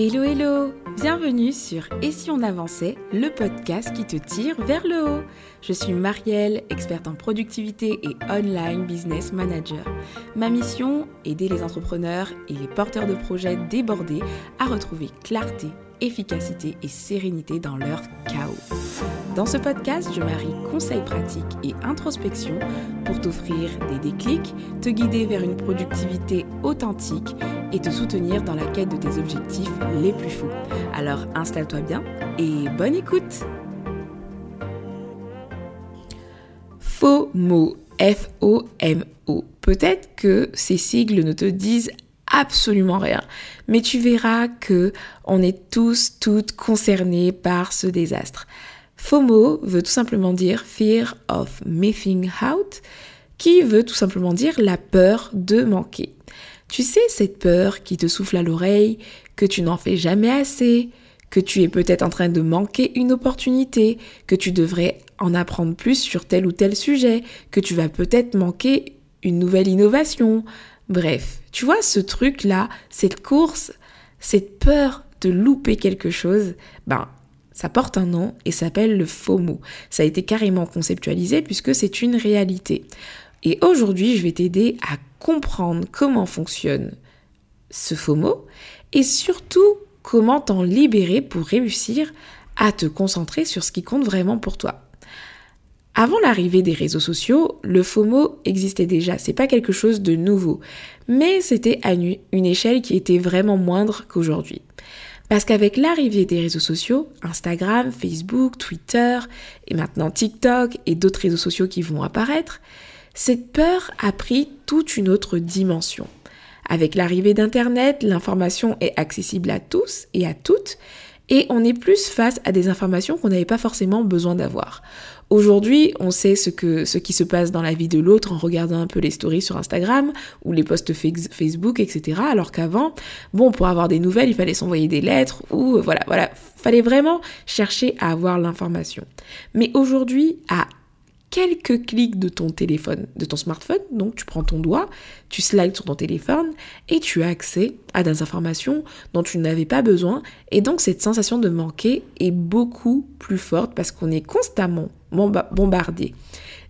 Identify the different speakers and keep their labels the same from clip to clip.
Speaker 1: Hello hello Bienvenue sur Et si on avançait, le podcast qui te tire vers le haut. Je suis Marielle, experte en productivité et online business manager. Ma mission, aider les entrepreneurs et les porteurs de projets débordés à retrouver clarté, efficacité et sérénité dans leur chaos. Dans ce podcast, je marie conseils pratiques et introspection pour t'offrir des déclics, te guider vers une productivité authentique et te soutenir dans la quête de tes objectifs les plus fous. Alors installe-toi bien et bonne écoute FOMO, F-O-M-O. Peut-être que ces sigles ne te disent absolument rien, mais tu verras que on est tous, toutes concernés par ce désastre. FOMO veut tout simplement dire Fear of Missing Out, qui veut tout simplement dire la peur de manquer. Tu sais, cette peur qui te souffle à l'oreille, que tu n'en fais jamais assez, que tu es peut-être en train de manquer une opportunité, que tu devrais en apprendre plus sur tel ou tel sujet, que tu vas peut-être manquer une nouvelle innovation. Bref, tu vois ce truc-là, cette course, cette peur de louper quelque chose, ben, ça porte un nom et s'appelle le FOMO. Ça a été carrément conceptualisé puisque c'est une réalité. Et aujourd'hui, je vais t'aider à comprendre comment fonctionne ce FOMO et surtout comment t'en libérer pour réussir à te concentrer sur ce qui compte vraiment pour toi. Avant l'arrivée des réseaux sociaux, le FOMO existait déjà, c'est pas quelque chose de nouveau, mais c'était à une échelle qui était vraiment moindre qu'aujourd'hui. Parce qu'avec l'arrivée des réseaux sociaux, Instagram, Facebook, Twitter et maintenant TikTok et d'autres réseaux sociaux qui vont apparaître, cette peur a pris toute une autre dimension. Avec l'arrivée d'Internet, l'information est accessible à tous et à toutes, et on est plus face à des informations qu'on n'avait pas forcément besoin d'avoir. Aujourd'hui, on sait ce, que, ce qui se passe dans la vie de l'autre en regardant un peu les stories sur Instagram ou les posts Facebook, etc. Alors qu'avant, bon, pour avoir des nouvelles, il fallait s'envoyer des lettres ou voilà, voilà, fallait vraiment chercher à avoir l'information. Mais aujourd'hui, à quelques clics de ton téléphone, de ton smartphone. Donc tu prends ton doigt, tu slides sur ton téléphone et tu as accès à des informations dont tu n'avais pas besoin. Et donc cette sensation de manquer est beaucoup plus forte parce qu'on est constamment bombardé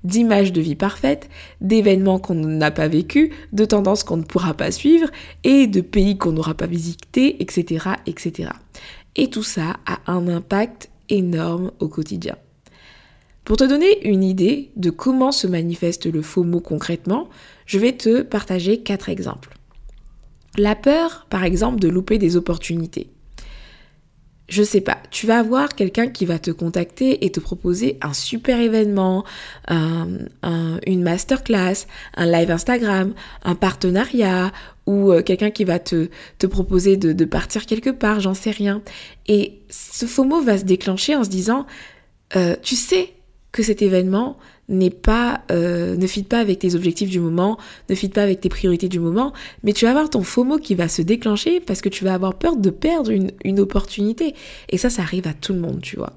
Speaker 1: d'images de vie parfaite, d'événements qu'on n'a pas vécu, de tendances qu'on ne pourra pas suivre et de pays qu'on n'aura pas visités, etc., etc. Et tout ça a un impact énorme au quotidien. Pour te donner une idée de comment se manifeste le faux mot concrètement, je vais te partager quatre exemples. La peur, par exemple, de louper des opportunités. Je sais pas, tu vas avoir quelqu'un qui va te contacter et te proposer un super événement, une masterclass, un live Instagram, un partenariat ou euh, quelqu'un qui va te, proposer de, de partir quelque part, j'en sais rien. Et ce faux mot va se déclencher en se disant, euh, tu sais, cet événement n'est pas, euh, ne fit pas avec tes objectifs du moment, ne fit pas avec tes priorités du moment, mais tu vas avoir ton FOMO qui va se déclencher parce que tu vas avoir peur de perdre une, une opportunité. Et ça, ça arrive à tout le monde, tu vois.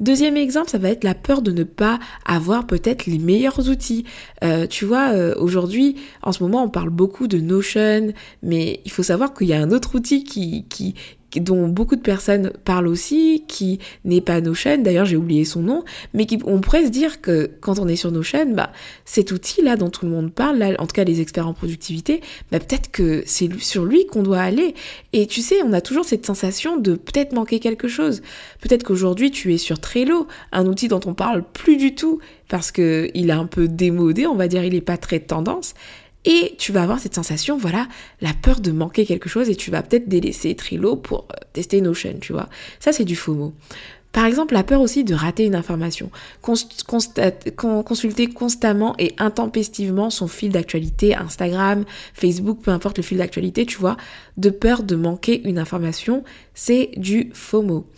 Speaker 1: Deuxième exemple, ça va être la peur de ne pas avoir peut-être les meilleurs outils. Euh, tu vois, euh, aujourd'hui, en ce moment, on parle beaucoup de Notion, mais il faut savoir qu'il y a un autre outil qui, qui, dont beaucoup de personnes parlent aussi, qui n'est pas Notion, d'ailleurs j'ai oublié son nom, mais qui, on pourrait se dire que quand on est sur Notion, bah, cet outil-là dont tout le monde parle, là, en tout cas les experts en productivité, bah, peut-être que c'est sur lui qu'on doit aller. Et tu sais, on a toujours cette sensation de peut-être manquer quelque chose. Peut-être qu'aujourd'hui tu es sur Trello, un outil dont on parle plus du tout parce qu'il est un peu démodé, on va dire, il n'est pas très tendance. Et tu vas avoir cette sensation, voilà, la peur de manquer quelque chose et tu vas peut-être délaisser Trello pour euh, tester Notion, tu vois. Ça, c'est du FOMO. Par exemple, la peur aussi de rater une information. consulter constamment et intempestivement son fil d'actualité, Instagram, Facebook, peu importe le fil d'actualité, tu vois, de peur de manquer une information, c'est du FOMO.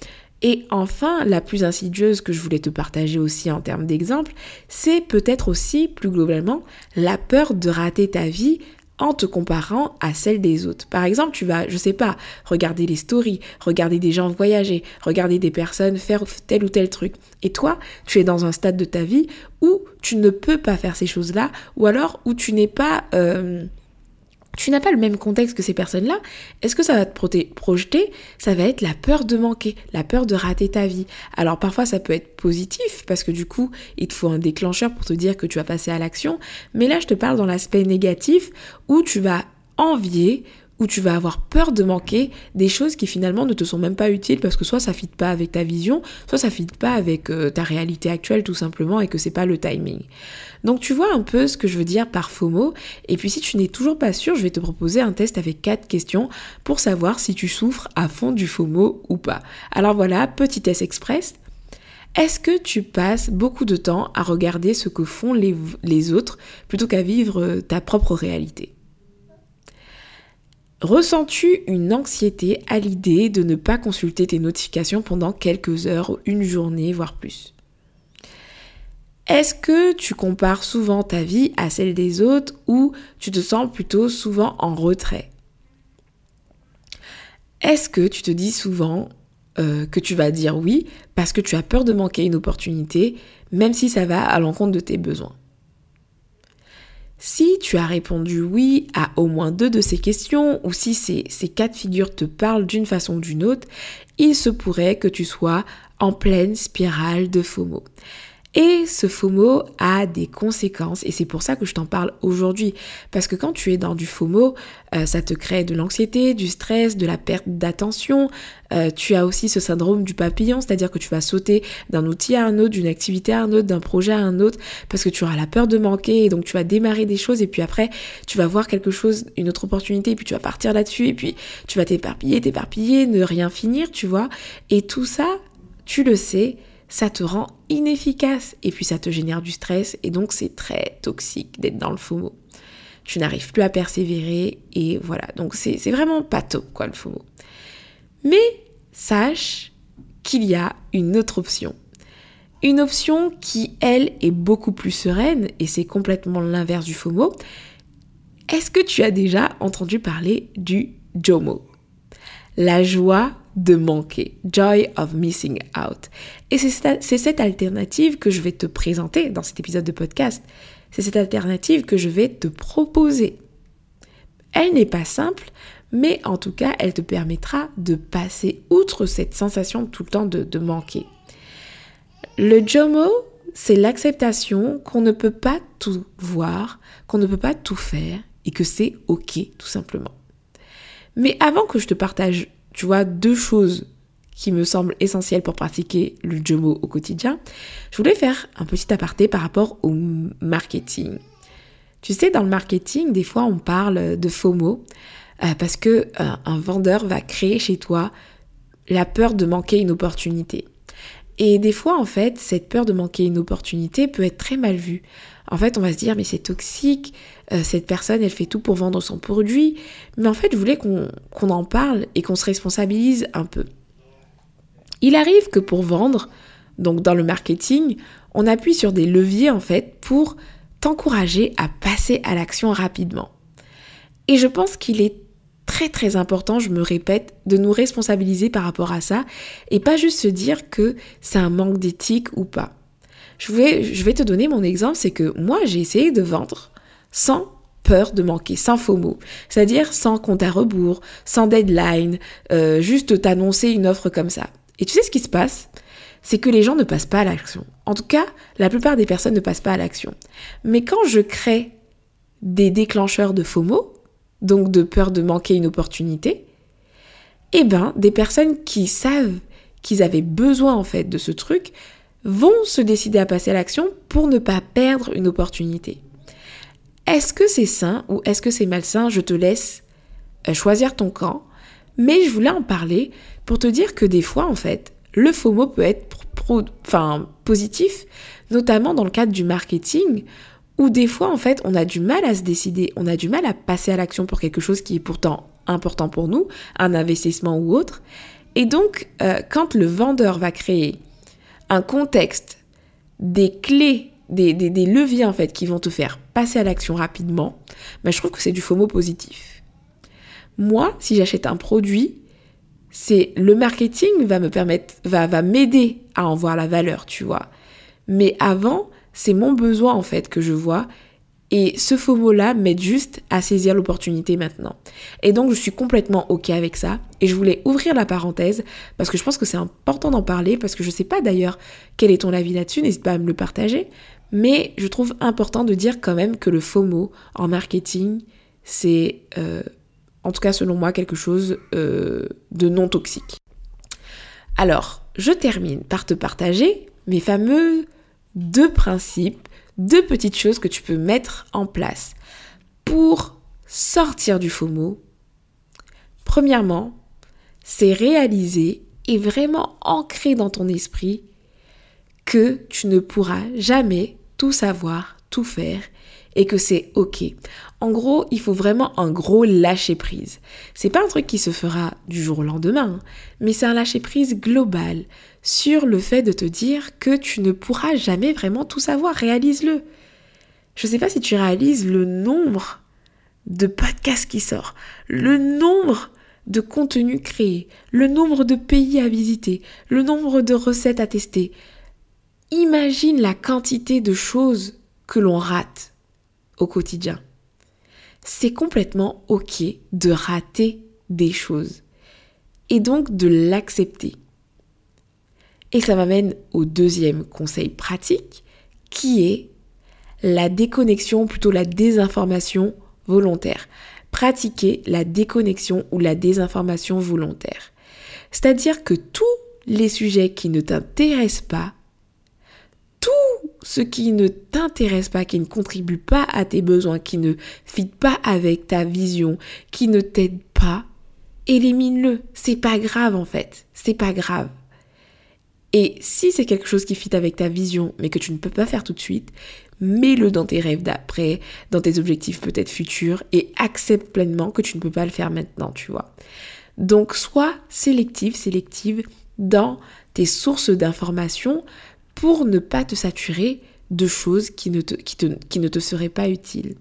Speaker 1: Et enfin, la plus insidieuse que je voulais te partager aussi en termes d'exemple, c'est peut-être aussi plus globalement la peur de rater ta vie en te comparant à celle des autres. Par exemple, tu vas, je sais pas, regarder les stories, regarder des gens voyager, regarder des personnes faire tel ou tel truc. Et toi, tu es dans un stade de ta vie où tu ne peux pas faire ces choses-là, ou alors où tu n'es pas... Euh, tu n'as pas le même contexte que ces personnes-là, est-ce que ça va te projeter Ça va être la peur de manquer, la peur de rater ta vie? Alors parfois ça peut être positif parce que du coup il te faut un déclencheur pour te dire que tu vas passer à l'action, mais là je te parle dans l'aspect négatif où tu vas envier où tu vas avoir peur de manquer des choses qui finalement ne te sont même pas utiles parce que soit ça fit pas avec ta vision, soit ça fit pas avec euh, ta réalité actuelle tout simplement et que c'est pas le timing. Donc tu vois un peu ce que je veux dire par FOMO et puis si tu n'es toujours pas sûr, je vais te proposer un test avec quatre questions pour savoir si tu souffres à fond du FOMO ou pas. Alors voilà, petit test express. Est-ce que tu passes beaucoup de temps à regarder ce que font les, autres plutôt qu'à vivre euh, ta propre réalité? Ressens-tu une anxiété à l'idée de ne pas consulter tes notifications pendant quelques heures, une journée, voire plus? Est-ce que tu compares souvent ta vie à celle des autres ou tu te sens plutôt souvent en retrait? Est-ce que tu te dis souvent euh, que tu vas dire oui parce que tu as peur de manquer une opportunité, même si ça va à l'encontre de tes besoins? Si tu as répondu oui à au moins deux de ces questions, ou si ces, ces quatre figures te parlent d'une façon ou d'une autre, il se pourrait que tu sois en pleine spirale de FOMO. Et ce FOMO a des conséquences et c'est pour ça que je t'en parle aujourd'hui. Parce que quand tu es dans du FOMO, euh, ça te crée de l'anxiété, du stress, de la perte d'attention. Euh, tu as aussi ce syndrome du papillon, c'est-à-dire que tu vas sauter d'un outil à un autre, d'une activité à un autre, d'un projet à un autre, parce que tu auras la peur de manquer et donc tu vas démarrer des choses et puis après tu vas voir quelque chose, une autre opportunité et puis tu vas partir là-dessus et puis tu vas t'éparpiller, t'éparpiller, ne rien finir, tu vois. Et tout ça, tu le sais, ça te rend inefficace et puis ça te génère du stress et donc c'est très toxique d'être dans le FOMO. Tu n'arrives plus à persévérer et voilà, donc c'est vraiment pas top quoi le FOMO. Mais sache qu'il y a une autre option. Une option qui, elle, est beaucoup plus sereine et c'est complètement l'inverse du FOMO. Est-ce que tu as déjà entendu parler du JOMO La joie de manquer, joy of missing out. Et c'est cette alternative que je vais te présenter dans cet épisode de podcast. C'est cette alternative que je vais te proposer. Elle n'est pas simple, mais en tout cas, elle te permettra de passer outre cette sensation tout le temps de, manquer. Le JOMO, c'est l'acceptation qu'on ne peut pas tout voir, qu'on ne peut pas tout faire et que c'est OK, tout simplement. Mais avant que je te partage tu vois, deux choses qui me semblent essentielles pour pratiquer le JOMO au quotidien, je voulais faire un petit aparté par rapport au marketing. Tu sais, dans le marketing, des fois, on parle de FOMO euh, parce que euh, un vendeur va créer chez toi la peur de manquer une opportunité. Et des fois, en fait, cette peur de manquer une opportunité peut être très mal vue. En fait, on va se dire, mais c'est toxique, euh, cette personne, elle fait tout pour vendre son produit. Mais en fait, je voulais qu'on en parle et qu'on se responsabilise un peu. Il arrive que pour vendre, donc dans le marketing, on appuie sur des leviers, en fait, pour t'encourager à passer à l'action rapidement. Et je pense qu'il est très très important, je me répète, de nous responsabiliser par rapport à ça et pas juste se dire que c'est un manque d'éthique ou pas. Je vais, je vais te donner mon exemple, c'est que moi j'ai essayé de vendre sans peur de manquer, sans mots, c'est-à-dire sans compte à rebours, sans deadline, euh, juste t'annoncer une offre comme ça. Et tu sais ce qui se passe? C'est que les gens ne passent pas à l'action. En tout cas, la plupart des personnes ne passent pas à l'action. Mais quand je crée des déclencheurs de mots, donc de peur de manquer une opportunité, eh ben, des personnes qui savent qu'ils avaient besoin en fait de ce truc vont se décider à passer à l'action pour ne pas perdre une opportunité. Est-ce que c'est sain ou est-ce que c'est malsain? Je te laisse euh, choisir ton camp, mais je voulais en parler pour te dire que des fois en fait, le FOMO peut être enfin, positif, notamment dans le cadre du marketing où des fois, en fait, on a du mal à se décider, on a du mal à passer à l'action pour quelque chose qui est pourtant important pour nous, un investissement ou autre. Et donc, euh, quand le vendeur va créer un contexte, des clés, des, des, leviers en fait qui vont te faire passer à l'action rapidement, ben, je trouve que c'est du FOMO positif. Moi, si j'achète un produit, c'est le marketing va me permettre, va, va m'aider à en voir la valeur, tu vois. Mais avant, c'est mon besoin en fait que je vois Et ce faux mot-là m'aide juste à saisir l'opportunité maintenant. Et donc, je suis complètement OK avec ça. Et je voulais ouvrir la parenthèse parce que je pense que c'est important d'en parler parce que je sais pas d'ailleurs quel est ton avis là-dessus. N'hésite pas à me le partager. Mais je trouve important de dire quand même que le mot en marketing, c'est euh, en tout cas selon moi quelque chose euh, de non toxique. Alors, je termine par te partager mes fameux deux principes deux petites choses que tu peux mettre en place pour sortir du FOMO. Premièrement, c'est réaliser et vraiment ancrer dans ton esprit que tu ne pourras jamais tout savoir, tout faire et que c'est ok. En gros, il faut vraiment un gros lâcher prise. C'est pas un truc qui se fera du jour au lendemain, hein, mais c'est un lâcher prise global sur le fait de te dire que tu ne pourras jamais vraiment tout savoir. Réalise-le. Je sais pas si tu réalises le nombre de podcasts qui sortent, le nombre de contenus créés, le nombre de pays à visiter, le nombre de recettes à tester. Imagine la quantité de choses que l'on rate au quotidien. C'est complètement ok de rater des choses et donc de l'accepter. Et ça m'amène au deuxième conseil pratique qui est la déconnexion, plutôt la désinformation volontaire. Pratiquer la déconnexion ou la désinformation volontaire. C'est-à-dire que tous les sujets qui ne t'intéressent pas, ce qui ne t'intéresse pas, qui ne contribue pas à tes besoins, qui ne fit pas avec ta vision, qui ne t'aide pas, élimine-le. C'est pas grave en fait. C'est pas grave. Et si c'est quelque chose qui fit avec ta vision, mais que tu ne peux pas faire tout de suite, mets-le dans tes rêves d'après, dans tes objectifs peut-être futurs, et accepte pleinement que tu ne peux pas le faire maintenant, tu vois. Donc sois sélective, sélective dans tes sources d'informations pour ne pas te saturer de choses qui ne te, seraient pas utiles.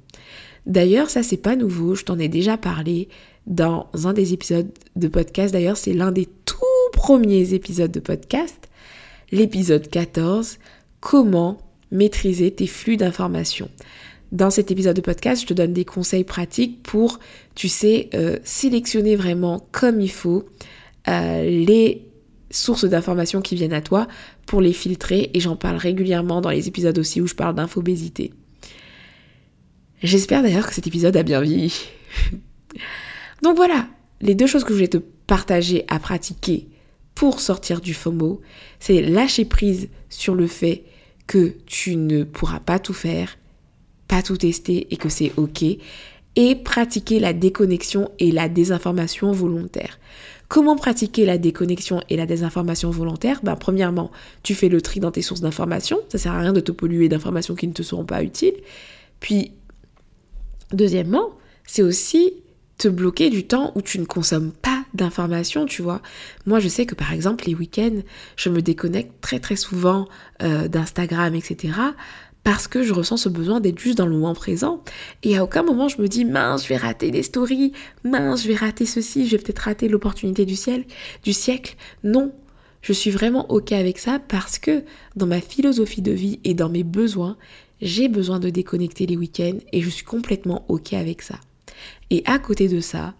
Speaker 1: D'ailleurs, ça c'est pas nouveau, je t'en ai déjà parlé dans un des épisodes de podcast. D'ailleurs, c'est l'un des tout premiers épisodes de podcast l'épisode 14, comment maîtriser tes flux d'informations. Dans cet épisode de podcast, je te donne des conseils pratiques pour, tu sais, euh, sélectionner vraiment comme il faut euh, les sources d'informations qui viennent à toi pour les filtrer et j'en parle régulièrement dans les épisodes aussi où je parle d'infobésité. J'espère d'ailleurs que cet épisode a bien vieilli. Donc voilà, les deux choses que je voulais te partager à pratiquer pour sortir du FOMO, c'est lâcher prise sur le fait que tu ne pourras pas tout faire, pas tout tester et que c'est ok, et pratiquer la déconnexion et la désinformation volontaire. Comment pratiquer la déconnexion et la désinformation volontaire? Ben, Premièrement, tu fais le tri dans tes sources d'informations. Ça sert à rien de te polluer d'informations qui ne te seront pas utiles. Puis, deuxièmement, c'est aussi te bloquer du temps où tu ne consommes pas d'informations, tu vois. Moi, je sais que par exemple, les week-ends, je me déconnecte très très souvent euh, d'Instagram, etc. Parce que je ressens ce besoin d'être juste dans le moment présent. Et à aucun moment je me dis, mince, je vais rater des stories, mince, je vais rater ceci, je vais peut-être rater l'opportunité du du siècle. Non, je suis vraiment ok avec ça parce que dans ma philosophie de vie et dans mes besoins, j'ai besoin de déconnecter les week-ends et je suis complètement ok avec ça. Et à côté de ça,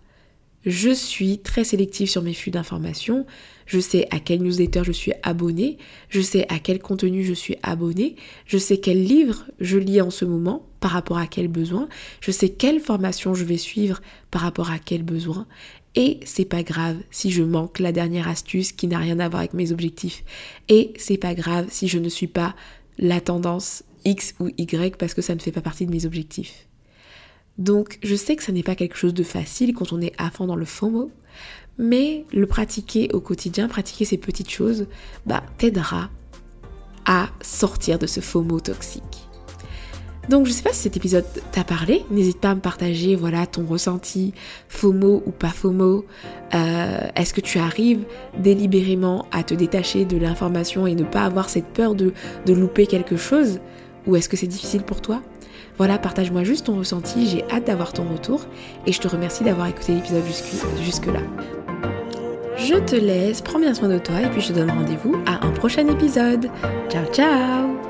Speaker 1: je suis très sélective sur mes flux d'informations. Je sais à quel newsletter je suis abonné. Je sais à quel contenu je suis abonné. Je sais quel livre je lis en ce moment par rapport à quel besoin. Je sais quelle formation je vais suivre par rapport à quel besoin. Et c'est pas grave si je manque la dernière astuce qui n'a rien à voir avec mes objectifs. Et c'est pas grave si je ne suis pas la tendance X ou Y parce que ça ne fait pas partie de mes objectifs. Donc je sais que ça n'est pas quelque chose de facile quand on est à fond dans le FOMO, mais le pratiquer au quotidien, pratiquer ces petites choses, bah t'aidera à sortir de ce FOMO toxique. Donc je sais pas si cet épisode t'a parlé, n'hésite pas à me partager voilà ton ressenti FOMO ou pas FOMO. Euh, est-ce que tu arrives délibérément à te détacher de l'information et ne pas avoir cette peur de, de louper quelque chose? Ou est-ce que c'est difficile pour toi? Voilà, partage-moi juste ton ressenti, j'ai hâte d'avoir ton retour et je te remercie d'avoir écouté l'épisode jusque-là. Je te laisse, prends bien soin de toi et puis je te donne rendez-vous à un prochain épisode. Ciao ciao